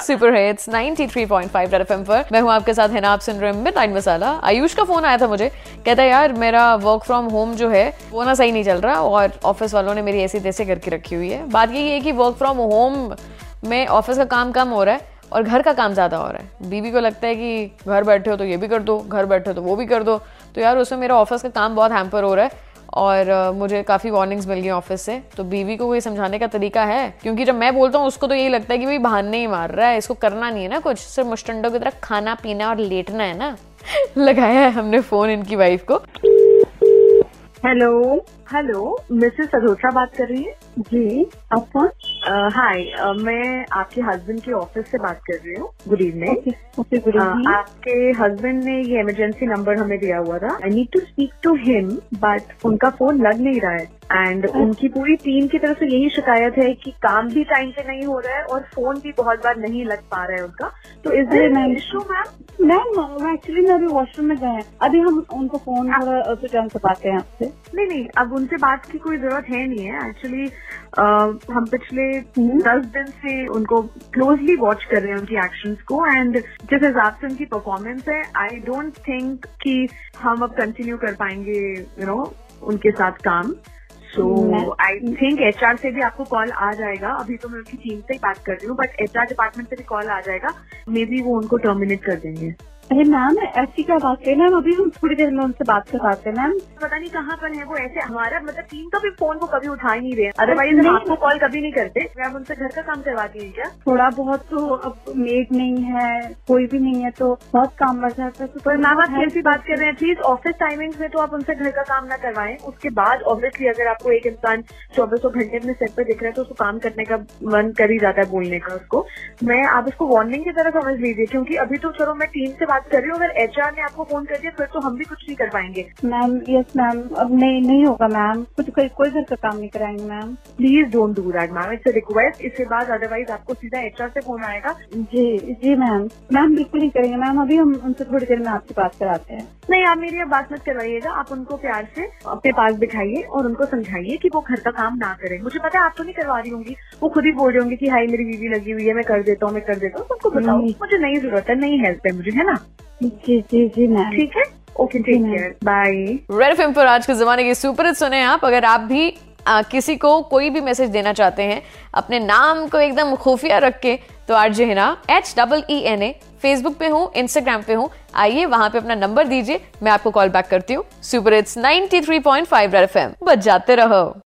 Super hits 93.5 red FM पर। मैं हूँ आपके साथ हिना, आप सुन रहे हैं मिडनाइट मसाला आयुष का फ़ोन आया था मुझे। कहता है, यार, मेरा वर्क फ्रॉम होम जो है, वो ना सही नहीं चल रहा और ऑफ़िस वालों ने मेरी ऐसी तैसे करके रखी हुई है। बात यही है कि वर्क फ्रॉम होम में ऑफ़िस का काम कम हो रहा है। और घर का काम ज़्यादा हो रहा है। बीवी को लगता है कि घर बैठे हो तो ये भी कर दो, घर बैठे हो तो वो भी कर दो। तो यार उसमें मेरा ऑफ़िस का काम बहुत हैम्पर हो रहा है और मुझे काफ़ी वार्निंग्स मिल गई ऑफ़िस से। तो बीवी को कोई समझाने का तरीका है, क्योंकि जब मैं बोलता हूँ उसको तो यही लगता है कि भाई बहाने ही मार रहा है, इसको करना नहीं है ना कुछ। सिर्फ़ मुस्टंडों की तरह खाना, पीना और लेटना है ना। लगाया है हमने फ़ोन इनकी वाइफ को। हेलो हेलो मिसेस सधोत्रा बात कर रही है? जी, आप कौन? हाय uh, uh, मैं आपके हस्बैंड के ऑफ़िस से बात कर रही हूँ। Good evening okay good evening आपके हस्बैंड ने ये इमरजेंसी नंबर हमें दिया हुआ था। I need to speak to him but उनका फ़ोन लग नहीं रहा है। And okay. उनकी पूरी टीम की तरफ़ से यही शिकायत है कि काम भी टाइम से नहीं हो रहा है और फ़ोन भी बहुत बार नहीं लग पा रहा है उनका। तो नहीं। इशू मैम मैम एक्चुअली मैं अभी वॉशरूम में गए अभी हम उनको फ़ोन स्विच ऑन करवाते हैं आपसे। नहीं नहीं अब उनसे बात की कोई ज़रूरत है नहीं है। एक्चुअली हम पिछले दस दिन से उनको क्लोजली वॉच कर रहे हैं उनकी एक्शंस को एंड जिस हिसाब से उनकी परफॉर्मेंस है आई डोंट थिंक कि हम अब कंटिन्यू कर पाएँगे यू नो उनके साथ काम। सो आई थिंक एचआर से भी आपको कॉल आ जाएगा। अभी तो मैं उनकी टीम से ही बात कर रही हूँ बट एचआर डिपार्टमेंट से भी कॉल आ जाएगा। मे बी वो उनको टर्मिनेट कर देंगे। अरे मैम ऐसी क्या बात है मैम अभी हम थोड़ी देर में उनसे बात करवाते हैं मैम। पता नहीं कहाँ पर है वो ऐसे हमारा मतलब टीम का भी फ़ोन वो कभी उठा ही नहीं रहे। अदरवाइज़ हम नहीं। आपको कॉल कभी नहीं करते। मैम उनसे घर का काम करवाती है क्या? थोड़ा बहुत तो अब मेड नहीं है कोई भी नहीं है तो बहुत काम बढ़ जाता है पर मैम आप कैसी बात कर रहे हैं प्लीज़ ऑफ़िस टाइमिंग में तो आप उनसे घर का काम ना करवाएँ। उसके बाद ऑब्वियसली अगर आपको एक इंसान चौबीसों घंटे अपने सेट पर दिख रहा है तो उसको काम करने का मन कर ही जाता है बोलने का उसको। मैं आप उसको वार्निंग की तरह समझ लीजिए क्योंकि अभी तो चलो मैं टीम से बात कर रहे हो अगर एचआर ने आपको फ़ोन कर दिया फिर तो हम भी कुछ नहीं कर पाएँगे। मैम यस मैम अब नहीं नहीं होगा मैम कुछ कोई कोई घर का काम नहीं कराएँगे ma'am please don't do that ma'am it's request इसके बाद अदरवाइज़ आपको सीधा एचआर से फ़ोन आएगा। जी जी मैम मैम बिल्कुल नहीं करेंगे मैम अभी हम उनसे थोड़ी देर में आपसे बात कराते हैं। नहीं आप मेरी अब बात मत करवाइएगा। आप उनको प्यार से अपने पास बिठाइए और उनको समझाइए कि वो घर का काम ना करें। मुझे पता है आप तो नहीं करवा रही होंगी। वो खुद ही बोल रही होंगी कि हाई मेरी बीवी लगी हुई है मैं कर देता हूँ मैं कर देता हूँ। तो उनको बताओ। मुझे नहीं ज़रूरत है नहीं हेल्प है मुझे है ना? जी जी जी मैम। ठीक है? ओके टेक है केयर बाय रेड फ़िल्म पर आज के जमाने की सुपर हिट सुने आप। अगर आप भी आ, किसी को कोई भी मैसेज देना चाहते हैं अपने नाम को एकदम खुफिया रख के तो R J Hina H double E N A Facebook पे हूँ इंस्टाग्राम पे हूँ आइए वहाँ पे अपना नंबर दीजिए मैं आपको कॉल बैक करती हूँ सुपर हिट्स 93.5 पॉइंट फाइव बच जाते रहो।